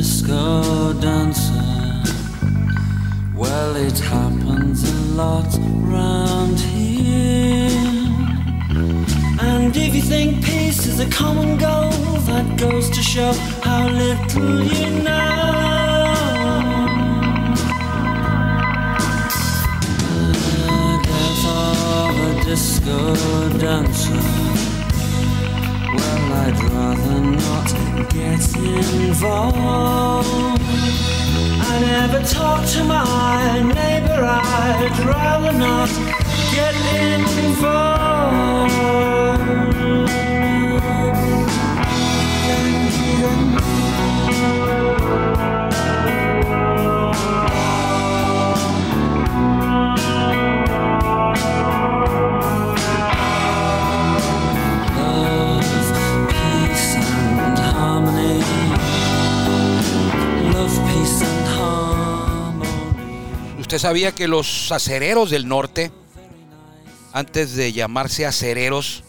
disco dancer. Well, it happens a lot round here. And if you think peace is a common goal, that goes to show how little you know. Disco dancer. I'd rather not get involved. I never talk to my neighbor, I'd rather not get Love, ¿Usted sabía que los acereros del norte, antes de llamarse acereros,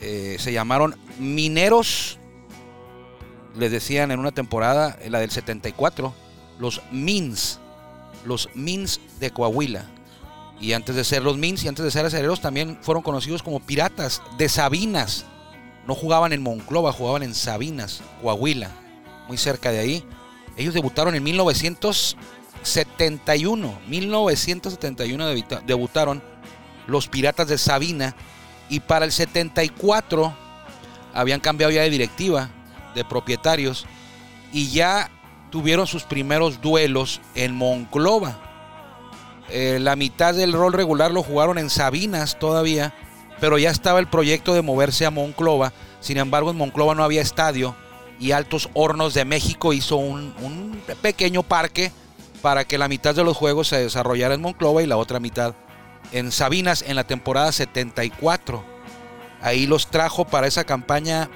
eh, se llamaron mineros? Les decían en una temporada, en la del 74, los Mins, los Mins de Coahuila. Y antes de ser los Mins y antes de ser acereros, también fueron conocidos como piratas de Sabinas. No jugaban en Monclova, jugaban en Sabinas, Coahuila, muy cerca de ahí. Ellos debutaron en 1971. 1971 debuta- debutaron los Piratas de Sabina. Y para el 74 habían cambiado ya de directiva, de propietarios. Y ya tuvieron sus primeros duelos en Monclova. Eh, la mitad del rol regular lo jugaron en Sabinas todavía, pero ya estaba el proyecto de moverse a Monclova. Sin embargo, en Monclova no había estadio y Altos Hornos de México hizo un pequeño parque para que la mitad de los juegos se desarrollara en Monclova y la otra mitad en Sabinas en la temporada 74. Ahí los trajo para esa campaña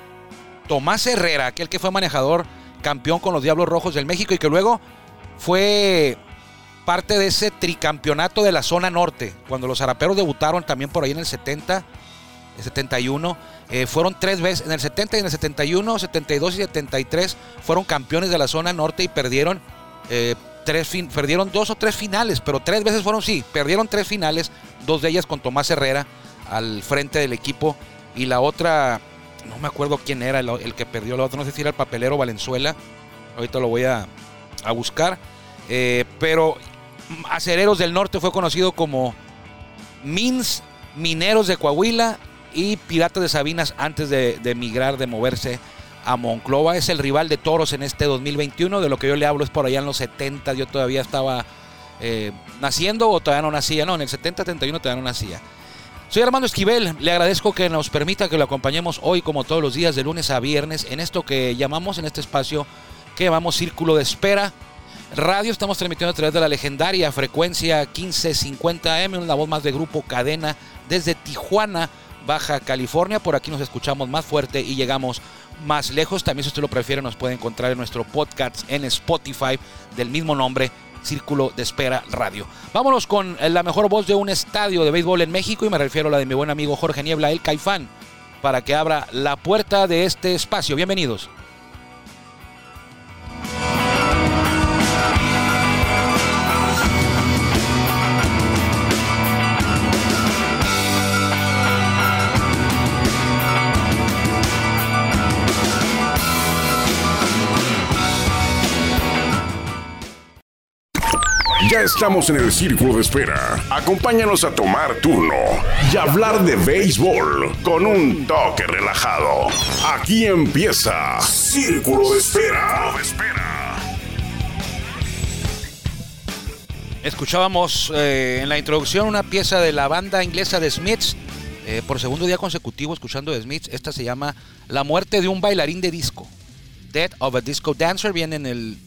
Tomás Herrera, aquel que fue manejador campeón con los Diablos Rojos del México y que luego fue parte de ese tricampeonato de la zona norte. Cuando los Araperos debutaron también por ahí en el 70, el 71, eh, fueron tres veces, en el 70 y en el 71, 72 y 73, fueron campeones de la zona norte y perdieron, eh, tres fin- perdieron dos o tres finales, pero tres veces fueron, sí, perdieron tres finales, dos de ellas con Tomás Herrera al frente del equipo y la otra, no me acuerdo quién era el, que perdió la otra, no sé si era el papelero Valenzuela, ahorita lo voy a, a buscar, eh, pero Acereros del Norte fue conocido como Mins, Mineros de Coahuila y Piratas de Sabinas antes de, de emigrar, de moverse a Monclova. Es el rival de Toros en este 2021. De lo que yo le hablo es por allá en los 70. Yo todavía estaba eh, naciendo o todavía no nacía. No, en el 70, 71 todavía no nacía. Soy Armando Esquivel, le agradezco que nos permita que lo acompañemos hoy como todos los días de lunes a viernes en esto que llamamos en este espacio que llamamos Círculo de Espera. Radio estamos transmitiendo a través de la legendaria frecuencia 1550M, una voz más de grupo Cadena desde Tijuana, Baja California. Por aquí nos escuchamos más fuerte y llegamos más lejos. También si usted lo prefiere nos puede encontrar en nuestro podcast en Spotify del mismo nombre, Círculo de Espera Radio. Vámonos con la mejor voz de un estadio de béisbol en México y me refiero a la de mi buen amigo Jorge Niebla, el Caifán, para que abra la puerta de este espacio. Bienvenidos. Ya estamos en el círculo de espera. Acompáñanos a tomar turno y hablar de béisbol con un toque relajado. Aquí empieza Círculo de Espera. Escuchábamos eh, en la introducción una pieza de la banda inglesa de Smiths. eh, por segundo día consecutivo escuchando de Smiths. Esta se llama La muerte de un bailarín de disco. Death of a Disco Dancer. Viene en el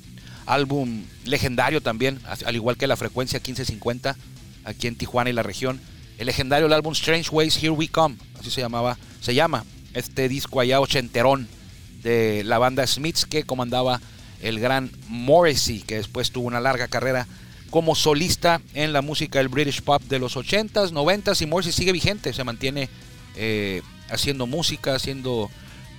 álbum legendario también, al igual que la frecuencia 1550 aquí en Tijuana y la región. El legendario el álbum Strange Ways Here We Come. Así se llamaba. Se llama este disco allá ochenterón de la banda Smiths que comandaba el gran Morrissey, que después tuvo una larga carrera como solista en la música del British Pop de los 80s, 90s y Morrissey sigue vigente, se mantiene eh, haciendo música, haciendo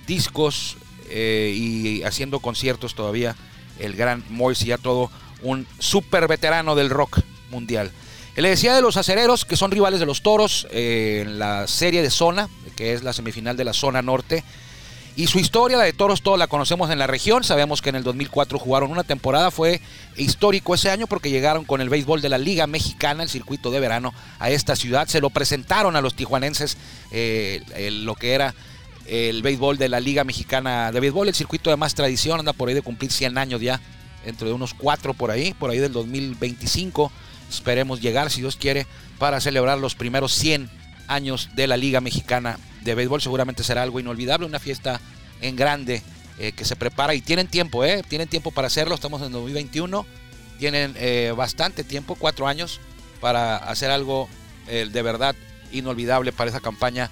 discos eh, y haciendo conciertos todavía el gran Morrissey, ya todo un súper veterano del rock mundial. Le decía de los acereros, que son rivales de los toros eh, en la serie de zona, que es la semifinal de la zona norte. Y su historia, la de toros, todos la conocemos en la región. Sabemos que en el 2004 jugaron una temporada. Fue histórico ese año porque llegaron con el béisbol de la Liga Mexicana, el circuito de verano, a esta ciudad. Se lo presentaron a los tijuanenses eh, lo que era el béisbol de la Liga Mexicana de Béisbol, el circuito de más tradición. Anda por ahí de cumplir 100 años ya, dentro de unos cuatro por ahí, por ahí del 2025. Esperemos llegar, si Dios quiere, para celebrar los primeros 100 años de la Liga Mexicana de Béisbol. Seguramente será algo inolvidable, una fiesta en grande eh, que se prepara y tienen tiempo, ¿eh? Tienen tiempo para hacerlo. Estamos en 2021, tienen eh, bastante tiempo, cuatro años, para hacer algo eh, de verdad inolvidable para esa campaña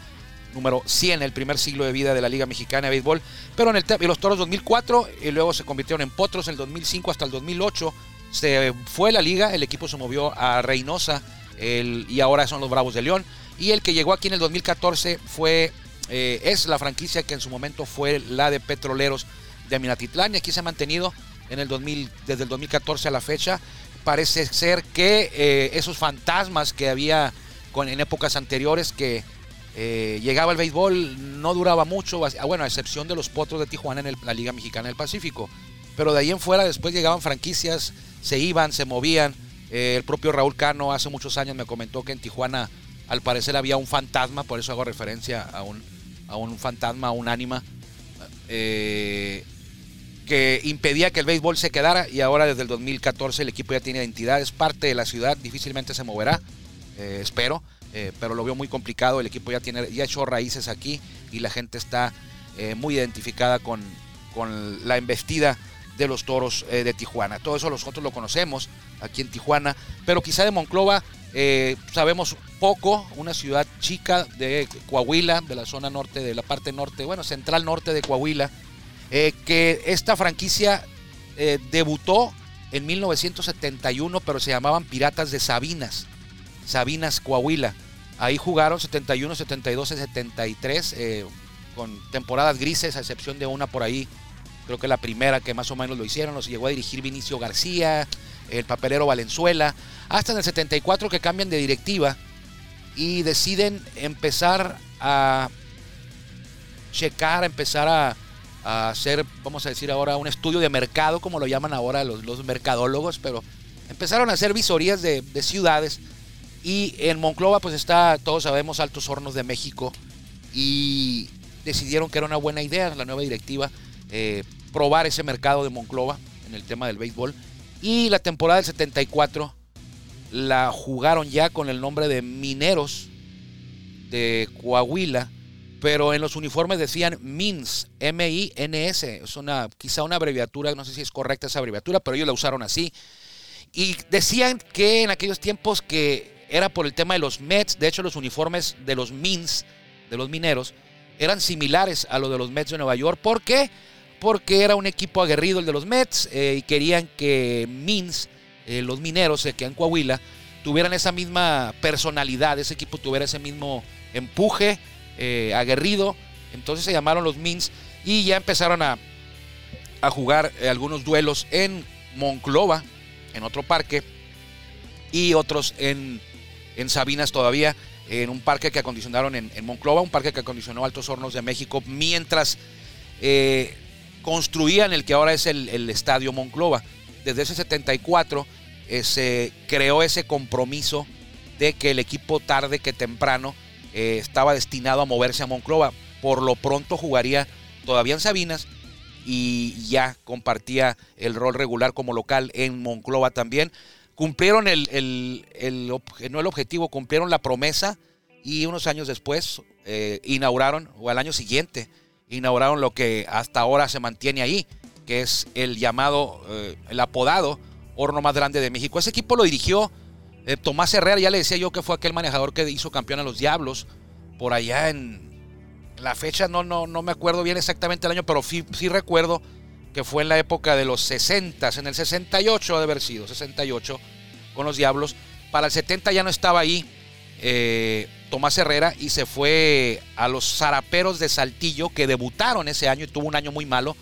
número 100, el primer siglo de vida de la Liga Mexicana de Béisbol. Pero en el los Toros 2004 y luego se convirtieron en Potros en el 2005 hasta el 2008 se fue la liga, el equipo se movió a Reynosa y ahora son los Bravos de León. Y el que llegó aquí en el 2014 fue, eh, es la franquicia que en su momento fue la de Petroleros de Minatitlán y aquí se ha mantenido en el 2000, desde el 2014 a la fecha. Parece ser que eh, esos fantasmas que había con, en épocas anteriores que eh, llegaba el béisbol no duraba mucho, bueno, a excepción de los potros de Tijuana en la Liga Mexicana del Pacífico. Pero de ahí en fuera después llegaban franquicias se iban, se movían. Eh, el propio Raúl Cano hace muchos años me comentó que en Tijuana al parecer había un fantasma, por eso hago referencia a un, a un fantasma, a un ánima, eh, que impedía que el béisbol se quedara y ahora desde el 2014 el equipo ya tiene identidad, es parte de la ciudad, difícilmente se moverá, espero, pero lo veo muy complicado, el equipo ya, tiene, ya echó raíces aquí y la gente está muy identificada con, con la embestida de los toros eh, de Tijuana. Todo eso nosotros lo conocemos aquí en Tijuana, pero quizá de Monclova eh, sabemos poco, una ciudad chica de Coahuila, de la zona norte, de la parte norte, bueno, central norte de Coahuila, eh, que esta franquicia debutó en 1971, pero se llamaban Piratas de Sabinas, Sabinas Coahuila. Ahí jugaron 71, 72 y 73, con temporadas grises, a excepción de una por ahí creo que la primera que más o menos lo hicieron, los llegó a dirigir Vinicio García, el papelero Valenzuela, hasta en el 74 que cambian de directiva y deciden empezar a checar, empezar a, hacer, vamos a decir ahora, un estudio de mercado, como lo llaman ahora los, mercadólogos, pero empezaron a hacer visorías de, ciudades y en Monclova pues está, todos sabemos, Altos Hornos de México y decidieron que era una buena idea la nueva directiva eh, probar ese mercado de Monclova en el tema del béisbol. Y la temporada del 74 la jugaron ya con el nombre de Mineros de Coahuila, pero en los uniformes decían MINS, M-I-N-S, es una, quizá una abreviatura, no sé si es correcta esa abreviatura, pero ellos la usaron así. Y decían que en aquellos tiempos que era por el tema de los Mets, de hecho los uniformes de los MINS, de los mineros, eran similares a los de los Mets de Nueva York. ¿Por qué? porque era un equipo aguerrido el de los Mets eh, y querían que Mins, eh, los mineros que en Coahuila, tuvieran esa misma personalidad, ese equipo tuviera ese mismo empuje eh, aguerrido. Entonces se llamaron los Mins y ya empezaron a, a jugar algunos duelos en Monclova, en otro parque, y otros en, en Sabinas todavía, en un parque que acondicionaron en, Monclova, un parque que acondicionó Altos Hornos de México, mientras construían el que ahora es el, Estadio Monclova. Desde ese 74 eh, se creó ese compromiso de que el equipo tarde que temprano eh, estaba destinado a moverse a Monclova. Por lo pronto jugaría todavía en Sabinas y ya compartía el rol regular como local en Monclova también. Cumplieron el, el, no el objetivo, cumplieron la promesa y unos años después eh, inauguraron, o al año siguiente, inauguraron lo que hasta ahora se mantiene ahí, que es el llamado, eh, el apodado horno más grande de México. Ese equipo lo dirigió eh, Tomás Herrera, ya le decía yo que fue aquel manejador que hizo campeón a los Diablos, por allá en la fecha, no, no, no me acuerdo bien exactamente el año, pero sí, recuerdo que fue en la época de los 60, en el 68 de haber sido, 68 con los Diablos. Para el 70 ya no estaba ahí. Eh, Tomás Herrera y se fue a los Zaraperos de Saltillo que debutaron ese año y tuvo un año muy malo,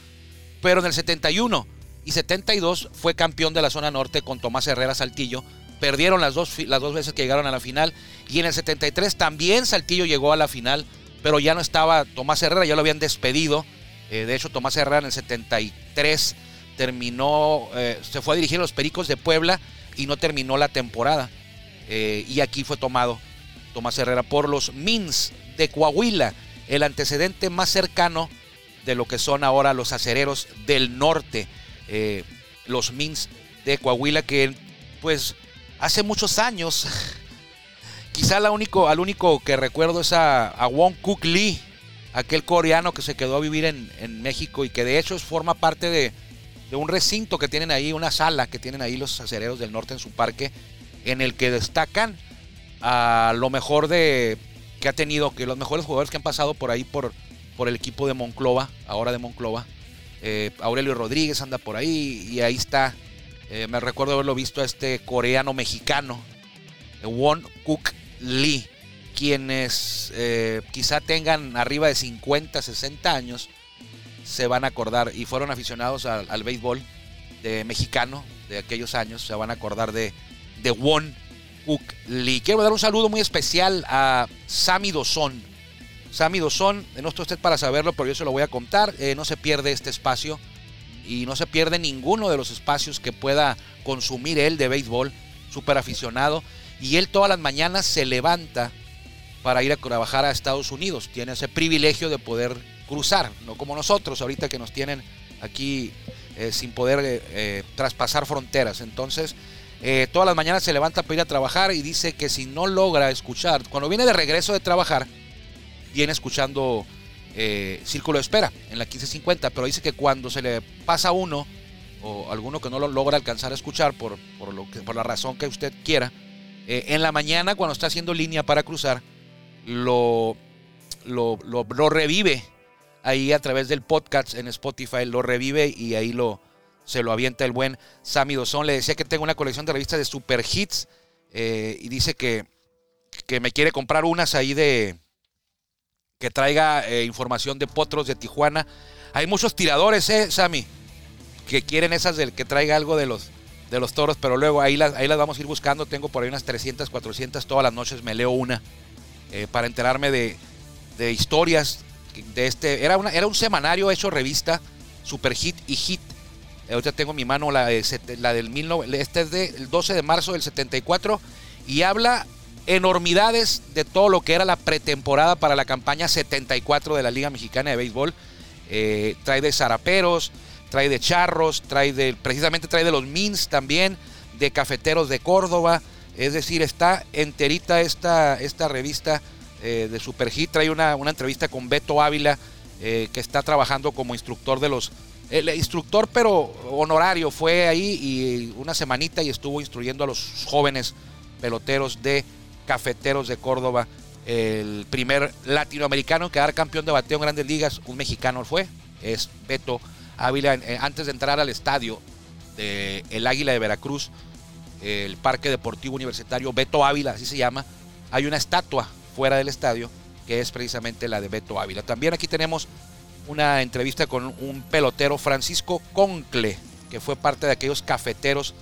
pero en el 71 y 72 fue campeón de la zona norte con Tomás Herrera Saltillo. Perdieron las dos, las dos veces que llegaron a la final y en el 73 también Saltillo llegó a la final, pero ya no estaba Tomás Herrera, ya lo habían despedido. Eh, de hecho, Tomás Herrera en el 73 terminó, eh, se fue a dirigir a los Pericos de Puebla y no terminó la temporada. Eh, y aquí fue tomado Tomás Herrera por los Mins de Coahuila, el antecedente más cercano de lo que son ahora los acereros del norte, los Mins de Coahuila, que pues hace muchos años, quizá la único, al único que recuerdo es a, a Wong Kuk Lee, aquel coreano que se quedó a vivir en, México y que de hecho forma parte de, un recinto que tienen ahí, una sala que tienen ahí los acereros del norte en su parque, en el que destacan a lo mejor de que ha tenido, que los mejores jugadores que han pasado por ahí por, por el equipo de Monclova, ahora de Monclova. Eh, Aurelio Rodríguez anda por ahí y ahí está. Eh, me recuerdo haberlo visto a este coreano mexicano, Won Cook Lee, quienes eh, quizá tengan arriba de 50, 60 años, se van a acordar y fueron aficionados al, béisbol mexicano de aquellos años, se van a acordar de, de Won Cook Lee. Quiero dar un saludo muy especial a Sammy Dozón. Sammy Dozón, no está usted para saberlo, pero yo se lo voy a contar. Eh, no se pierde este espacio y no se pierde ninguno de los espacios que pueda consumir él de béisbol, súper aficionado. Y él todas las mañanas se levanta para ir a trabajar a Estados Unidos. Tiene ese privilegio de poder cruzar, no como nosotros ahorita que nos tienen aquí eh, sin poder eh, eh, traspasar fronteras. Entonces, todas las mañanas se levanta para ir a trabajar y dice que si no logra escuchar, cuando viene de regreso de trabajar, viene escuchando Círculo de Espera en la 1550, pero dice que cuando se le pasa uno o alguno que no lo logra alcanzar a escuchar por, por, lo que, por la razón que usted quiera, en la mañana cuando está haciendo línea para cruzar, lo, lo, lo, revive ahí a través del podcast en Spotify, lo revive y ahí lo, se lo avienta el buen Sammy Dozón. Le decía que tengo una colección de revistas de super hits eh, y dice que, que, me quiere comprar unas ahí de que traiga eh, información de potros de Tijuana. Hay muchos tiradores, eh, Sammy, que quieren esas del que traiga algo de los de los toros, pero luego ahí las, ahí las vamos a ir buscando. Tengo por ahí unas 300, 400, todas las noches me leo una eh, para enterarme de, de, historias de este. Era, una, era un semanario hecho revista, Super Hit y Hit Ahorita tengo en mi mano la, la del 19, este es del 12 de marzo del 74 y habla enormidades de todo lo que era la pretemporada para la campaña 74 de la Liga Mexicana de Béisbol. Eh, trae de zaraperos, trae de charros, trae de, precisamente trae de los Mins también, de cafeteros de Córdoba. Es decir, está enterita esta, esta revista eh, de Super Hit. Trae una, una, entrevista con Beto Ávila, eh, que está trabajando como instructor de los el instructor, pero honorario, fue ahí y una semanita y estuvo instruyendo a los jóvenes peloteros de Cafeteros de Córdoba. El primer latinoamericano en quedar campeón de bateo en grandes ligas, un mexicano fue, es Beto Ávila. Antes de entrar al estadio de El Águila de Veracruz, el Parque Deportivo Universitario Beto Ávila, así se llama, hay una estatua fuera del estadio que es precisamente la de Beto Ávila. También aquí tenemos una entrevista con un pelotero, Francisco Concle, que fue parte de aquellos cafeteros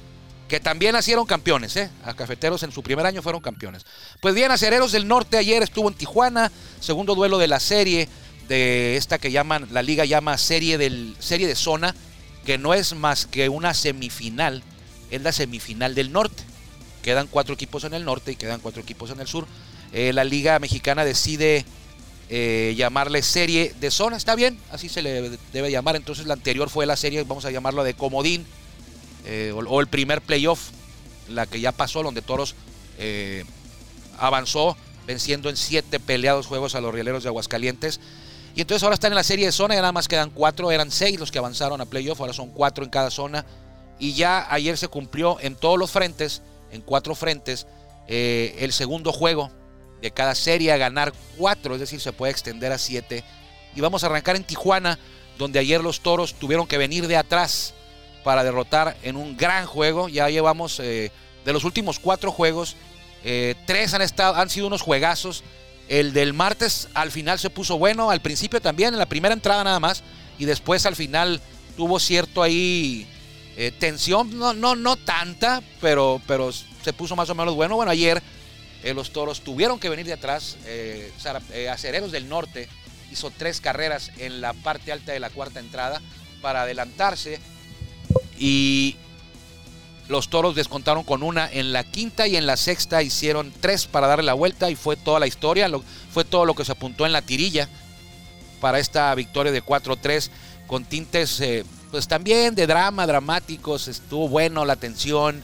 que también nacieron campeones, ¿eh? A cafeteros en su primer año fueron campeones. Pues bien, Acereros del Norte ayer estuvo en Tijuana, segundo duelo de la serie de esta que llaman, la liga llama serie, del, serie de zona, que no es más que una semifinal, es la semifinal del norte. Quedan cuatro equipos en el norte y quedan cuatro equipos en el sur. Eh, la liga mexicana decide eh, llamarle serie de zona. Está bien, así se le debe llamar. Entonces la anterior fue la serie, vamos a llamarlo de comodín, eh, o, el primer playoff, la que ya pasó, donde Toros avanzó venciendo en siete peleados juegos a los Rieleros de Aguascalientes. Y entonces ahora están en la serie de zona, y nada más quedan cuatro, eran seis los que avanzaron a playoff, ahora son cuatro en cada zona. Y ya ayer se cumplió en todos los frentes, en cuatro frentes, eh, el segundo juego de cada serie a ganar cuatro, es decir, se puede extender a siete. Y vamos a arrancar en Tijuana, donde ayer los toros tuvieron que venir de atrás para derrotar en un gran juego. Ya llevamos eh, de los últimos cuatro juegos, Eh, tres han, estado, han sido unos juegazos. El del martes al final se puso bueno, al principio también, en la primera entrada nada más, y después al final tuvo cierto ahí eh, tensión, no, no, no tanta, pero, pero se puso más o menos bueno. Bueno, ayer eh, los toros tuvieron que venir de atrás. Eh, Acereros del Norte hizo tres carreras en la parte alta de la cuarta entrada para adelantarse y los toros descontaron con una en la quinta y en la sexta hicieron tres para darle la vuelta y fue toda la historia, fue todo lo que se apuntó en la tirilla para esta victoria de 4-3 con tintes eh, pues también de drama, dramáticos, estuvo bueno la tensión,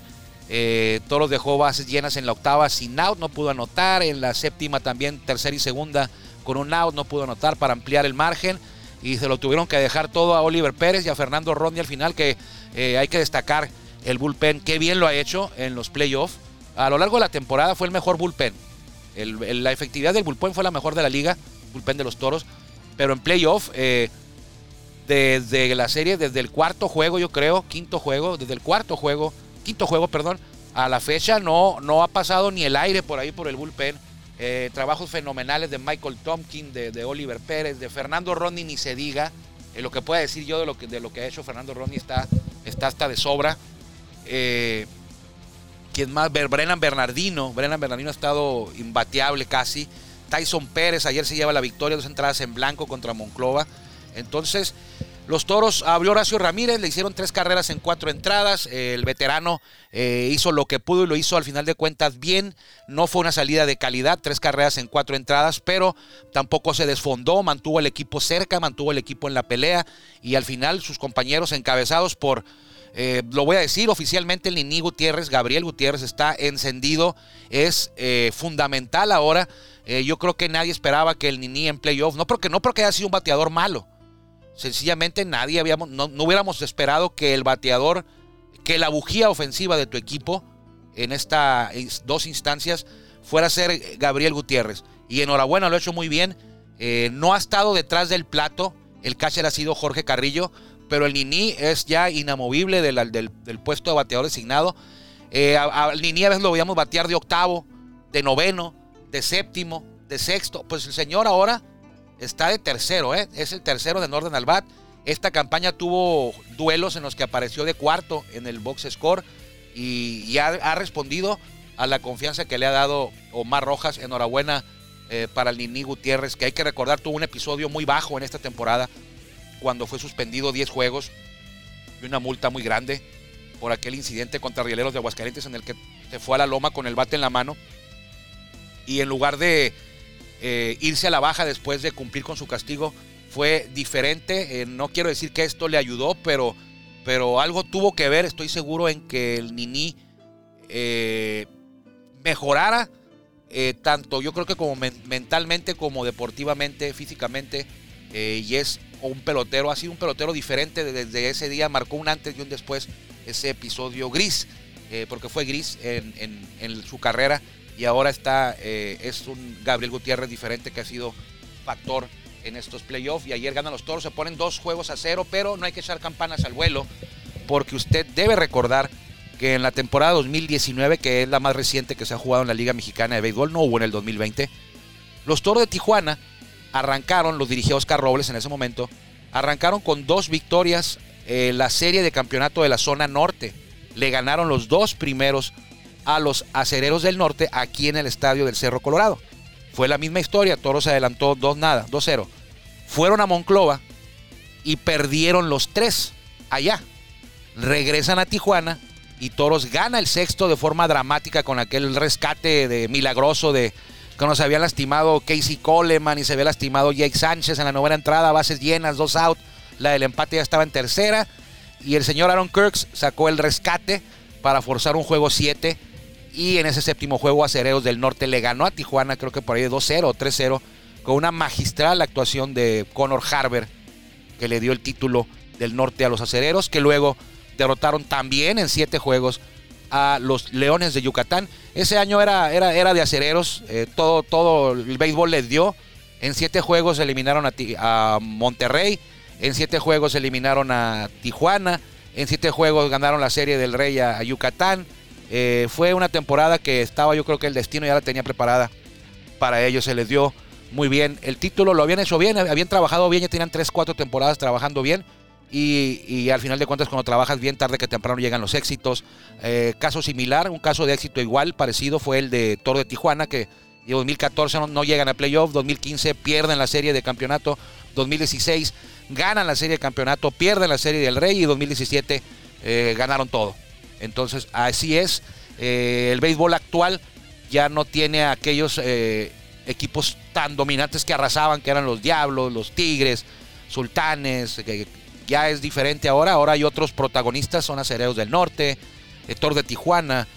eh, toros dejó bases llenas en la octava sin out, no pudo anotar, en la séptima también tercera y segunda con un out, no pudo anotar para ampliar el margen y se lo tuvieron que dejar todo a Oliver Pérez y a Fernando Rodney al final que eh, hay que destacar el bullpen, qué bien lo ha hecho en los playoffs. A lo largo de la temporada fue el mejor bullpen. la efectividad del bullpen fue la mejor de la liga, bullpen de los toros. Pero en playoff, eh, desde la serie, desde el cuarto juego, yo creo, quinto juego, desde el cuarto juego, quinto juego, perdón, a la fecha no, no ha pasado ni el aire por ahí por el bullpen. Eh, trabajos fenomenales de Michael Tompkin, de, Oliver Pérez, de Fernando Rodney, ni se diga. Eh, lo que pueda decir yo de lo que, de lo que ha hecho Fernando Rodney está, está hasta de sobra. Eh, ¿Quién más? Brennan Bernardino. Brennan Bernardino ha estado imbateable casi. Tyson Pérez ayer se lleva la victoria, dos entradas en blanco contra Monclova. Entonces, los toros abrió Horacio Ramírez, le hicieron tres carreras en cuatro entradas. El veterano eh, hizo lo que pudo y lo hizo al final de cuentas bien. No fue una salida de calidad, tres carreras en cuatro entradas, pero tampoco se desfondó, mantuvo el equipo cerca, mantuvo el equipo en la pelea y al final sus compañeros encabezados por eh, lo voy a decir oficialmente, el Nini Gutiérrez, Gabriel Gutiérrez está encendido, es eh, fundamental ahora. Yo creo que nadie esperaba que el Nini en playoff, no porque, no porque haya sido un bateador malo, sencillamente nadie habíamos, no, hubiéramos esperado que el bateador, que la bujía ofensiva de tu equipo en estas dos instancias fuera a ser Gabriel Gutiérrez. Y enhorabuena, lo ha hecho muy bien. no ha estado detrás del plato. El catcher ha sido Jorge Carrillo pero el Nini es ya inamovible del, puesto de bateador designado. Eh, al Nini a veces lo veíamos batear de octavo, de noveno, de séptimo, de sexto. Pues el señor ahora está de tercero, ¿eh? es el tercero de Norden al Bat. Esta campaña tuvo duelos en los que apareció de cuarto en el box score y, ha, respondido a la confianza que le ha dado Omar Rojas. Enhorabuena eh, para el Nini Gutiérrez, que hay que recordar tuvo un episodio muy bajo en esta temporada cuando fue suspendido 10 juegos y una multa muy grande por aquel incidente contra Rieleros de Aguascalientes en el que se fue a la loma con el bate en la mano y en lugar de eh, irse a la baja después de cumplir con su castigo fue diferente. Eh, no quiero decir que esto le ayudó, pero, pero algo tuvo que ver, estoy seguro, en que el Nini eh, mejorara tanto yo creo que como mentalmente como deportivamente, físicamente. y es un pelotero, ha sido un pelotero diferente desde ese día, marcó un antes y un después ese episodio gris, porque fue gris en, su carrera y ahora está, eh, es un Gabriel Gutiérrez diferente que ha sido factor en estos playoffs y ayer ganan los toros, se ponen dos juegos a cero, pero no hay que echar campanas al vuelo, porque usted debe recordar que en la temporada 2019, que es la más reciente que se ha jugado en la Liga Mexicana de Béisbol, no hubo en el 2020, los toros de Tijuana arrancaron, los dirigió Oscar Robles en ese momento, arrancaron con dos victorias en la serie de campeonato de la zona norte. Le ganaron los dos primeros a los acereros del norte aquí en el estadio del Cerro Colorado. Fue la misma historia, Toros se adelantó 2 nada, 2-0. Fueron a Monclova y perdieron los tres allá. Regresan a Tijuana y Toros gana el sexto de forma dramática con aquel rescate de milagroso de cuando se había lastimado Casey Coleman y se había lastimado Jake Sánchez en la novena entrada, bases llenas, dos out. La del empate ya estaba en tercera. Y el señor Aaron Kirks sacó el rescate para forzar un juego 7. Y en ese séptimo juego, Acereros del Norte le ganó a Tijuana, creo que por ahí de 2-0 o 3-0, con una magistral actuación de Connor Harber, que le dio el título del norte a los acereros, que luego derrotaron también en siete juegos a los Leones de Yucatán. Ese año era, era, era de acereros, eh, todo, todo el béisbol les dio. En siete juegos eliminaron a, a Monterrey, en siete juegos eliminaron a Tijuana, en siete juegos ganaron la Serie del Rey a, Yucatán. Eh, fue una temporada que estaba, yo creo que el destino ya la tenía preparada para ellos. Se les dio muy bien. El título lo habían hecho bien, habían trabajado bien, ya tenían 3, 4 temporadas trabajando bien. Y, al final de cuentas, cuando trabajas bien, tarde que temprano llegan los éxitos. Eh, caso similar, un caso de éxito igual, parecido, fue el de Toro de Tijuana, que en 2014 no, llegan a playoff, 2015 pierden la serie de campeonato, 2016 ganan la serie de campeonato, pierden la serie del Rey y 2017 eh, ganaron todo. Entonces, así es. Eh, el béisbol actual ya no tiene aquellos equipos tan dominantes que arrasaban, que eran los Diablos, los Tigres, Sultanes, que ya es diferente ahora. Ahora hay otros protagonistas, son Acereros del Norte, Héctor de Tijuana.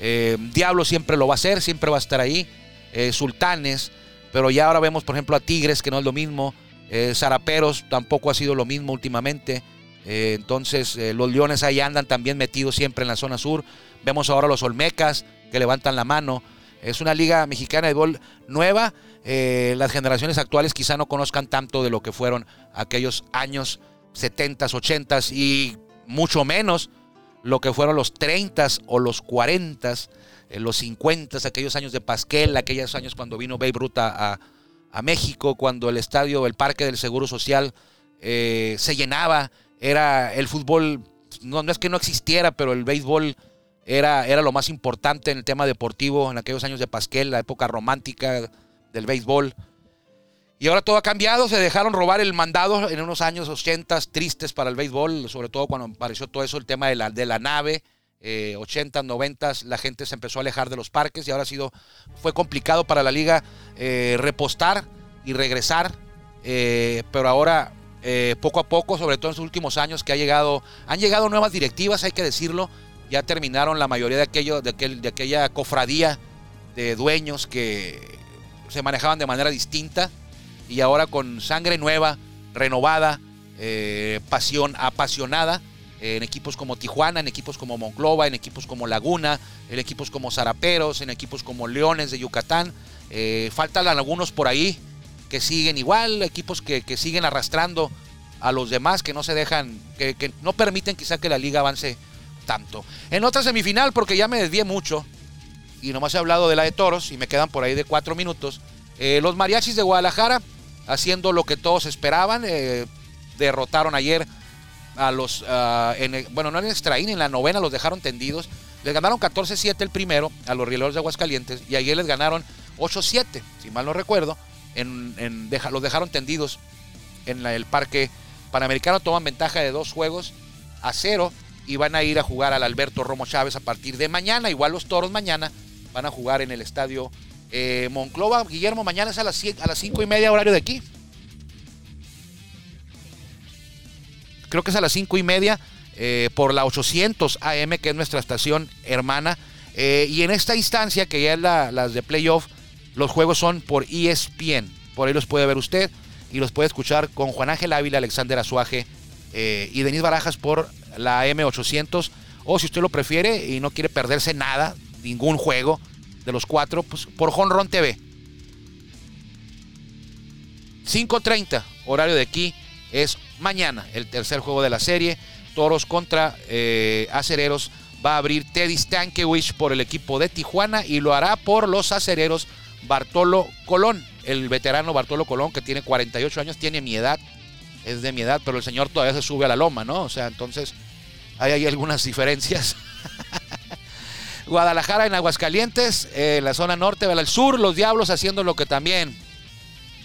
Eh, Diablo siempre lo va a hacer, siempre va a estar ahí. Eh, Sultanes, pero ya ahora vemos, por ejemplo, a Tigres, que no es lo mismo. Eh, Zaraperos tampoco ha sido lo mismo últimamente. Entonces, los Leones ahí andan también metidos siempre en la zona sur. Vemos ahora los Olmecas que levantan la mano. Es una liga mexicana de gol nueva. las generaciones actuales quizá no conozcan tanto de lo que fueron aquellos años 70s, 80s y mucho menos lo que fueron los 30s o los 40s, eh, los 50s, aquellos años de Pasquel, aquellos años cuando vino Babe Ruth a, México, cuando el estadio, el Parque del Seguro Social eh, se llenaba, era el fútbol, no, es que no existiera, pero el béisbol era, era lo más importante en el tema deportivo en aquellos años de Pasquel, la época romántica del béisbol. Y ahora todo ha cambiado, se dejaron robar el mandado en unos años 80 tristes para el béisbol, sobre todo cuando apareció todo eso, el tema de la, de la nave, eh, 80, 90, la gente se empezó a alejar de los parques y ahora ha sido, fue complicado para la liga eh, repostar y regresar, eh, pero ahora eh, poco a poco, sobre todo en los últimos años que ha llegado, han llegado nuevas directivas, hay que decirlo, ya terminaron la mayoría de, aquello, de, aquel, de aquella cofradía de dueños que se manejaban de manera distinta y ahora con sangre nueva, renovada, eh, pasión apasionada en equipos como Tijuana, en equipos como Monclova, en equipos como Laguna, en equipos como Zaraperos, en equipos como Leones de Yucatán. Eh, faltan algunos por ahí que siguen igual, equipos que, siguen arrastrando a los demás, que no se dejan, que, no permiten quizá que la liga avance tanto. En otra semifinal, porque ya me desvié mucho, y nomás he hablado de la de Toros, y me quedan por ahí de cuatro minutos, eh, los mariachis de Guadalajara haciendo lo que todos esperaban. Eh, derrotaron ayer a los, ah, bueno, no en extra en la novena los dejaron tendidos. Les ganaron 14-7 el primero a los Rieleros de Aguascalientes y ayer les ganaron 8-7, si mal no recuerdo. Los dejaron tendidos en el Parque Panamericano. Toman ventaja de dos juegos a cero y van a ir a jugar al Alberto Romo Chávez a partir de mañana. Igual los toros mañana van a jugar en el estadio eh, Monclova, Guillermo, mañana es a las, a las 5 y media horario de aquí. Creo que es a las 5 y media eh, por la 800 AM, que es nuestra estación hermana. Eh, y en esta instancia, que ya es la, las de playoff, los juegos son por ESPN. Por ahí los puede ver usted y los puede escuchar con Juan Ángel Ávila, Alexander Azuaje y Denis Barajas por la M800. O si usted lo prefiere y no quiere perderse nada, ningún juego, de los cuatro, pues, por Honron TV. 5.30, horario de aquí, es mañana, el tercer juego de la serie. Toros contra eh, Acereros. Va a abrir Teddy Stankiewicz por el equipo de Tijuana y lo hará por los Acereros Bartolo Colón. El veterano Bartolo Colón, que tiene 48 años, tiene mi edad, es de mi edad, pero el señor todavía se sube a la loma, ¿no? O sea, entonces hay, hay algunas diferencias. Guadalajara en Aguascalientes, en la zona norte, al sur, los Diablos haciendo lo que también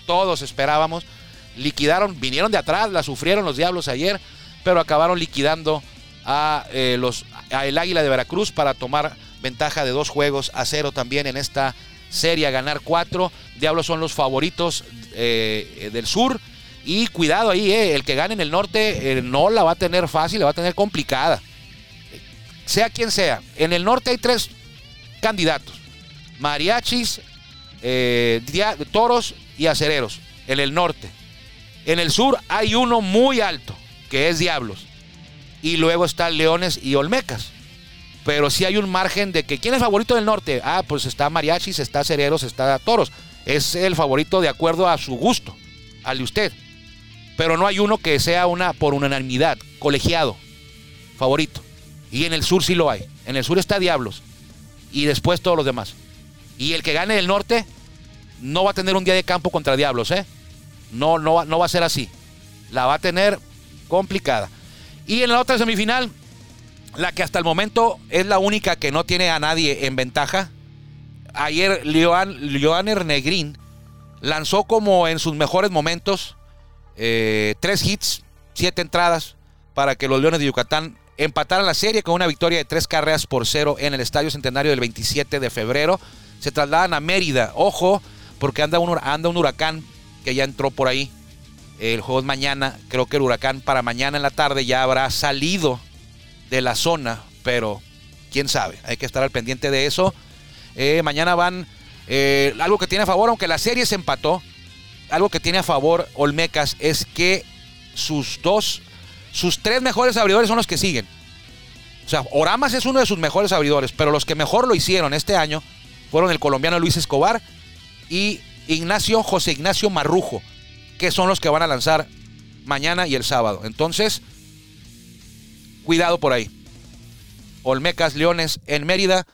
todos esperábamos. Liquidaron, vinieron de atrás, la sufrieron los Diablos ayer, pero acabaron liquidando a, eh, los, a el Águila de Veracruz para tomar ventaja de dos juegos a cero también en esta serie, ganar cuatro. Diablos son los favoritos eh, del sur. Y cuidado ahí, eh, el que gane en el norte no la va a tener fácil, la va a tener complicada sea quien sea. En el norte hay tres candidatos. Mariachis, eh, toros y acereros. En el norte. En el sur hay uno muy alto, que es Diablos. Y luego están Leones y Olmecas. Pero sí hay un margen de que ¿quién es favorito del norte? Ah, pues está Mariachis, está Acereros, está Toros. Es el favorito de acuerdo a su gusto, al de usted. Pero no hay uno que sea una por unanimidad, colegiado, favorito. Y en el sur sí lo hay. En el sur está Diablos. y después todos los demás. Y el que gane del norte no va a tener un día de campo contra Diablos, ¿eh? No, no, no va a ser así. La va a tener complicada. Y en la otra semifinal, la que hasta el momento es la única que no tiene a nadie en ventaja. Ayer Leoan, Leoaner Negrín lanzó como en sus mejores momentos eh, tres hits, siete entradas para que los Leones de Yucatán empataran la serie con una victoria de tres carreras por cero en el Estadio Centenario del 27 de febrero. Se trasladan a Mérida. Ojo, porque anda un, anda un huracán que ya entró por ahí. El juego es mañana. Creo que el huracán para mañana en la tarde ya habrá salido de la zona, pero quién sabe. Hay que estar al pendiente de eso. Eh, mañana van eh, algo que tiene a favor, aunque la serie se empató. Algo que tiene a favor Olmecas es que sus dos, sus tres mejores abridores son los que siguen. O sea, Oramas es uno de sus mejores abridores, pero los que mejor lo hicieron este año fueron el colombiano Luis Escobar y Ignacio José Ignacio Marrujo, que son los que van a lanzar mañana y el sábado. Entonces, cuidado por ahí. Olmecas, Leones en Mérida,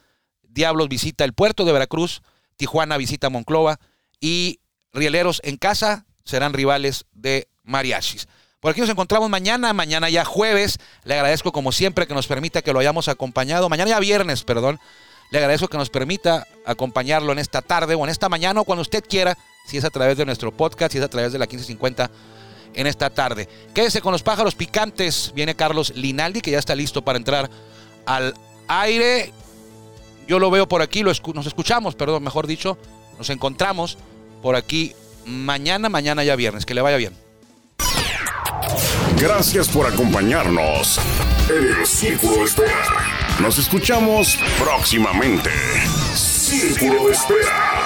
Diablos visita el puerto de Veracruz, Tijuana visita Monclova y Rieleros en casa serán rivales de Mariachis. Por aquí nos encontramos mañana, mañana ya jueves. Le agradezco como siempre que nos permita que lo hayamos acompañado. Mañana ya viernes, perdón. Le agradezco que nos permita acompañarlo en esta tarde o en esta mañana o cuando usted quiera, si es a través de nuestro podcast, si es a través de la 1550 en esta tarde. Quédese con los pájaros picantes. Viene Carlos Linaldi, que ya está listo para entrar al aire. Yo lo veo por aquí, lo nos escuchamos, perdón, mejor dicho. Nos encontramos por aquí mañana, mañana ya viernes. Que le vaya bien. Gracias por acompañarnos en el Círculo de Espera. Nos escuchamos próximamente. Círculo de Espera.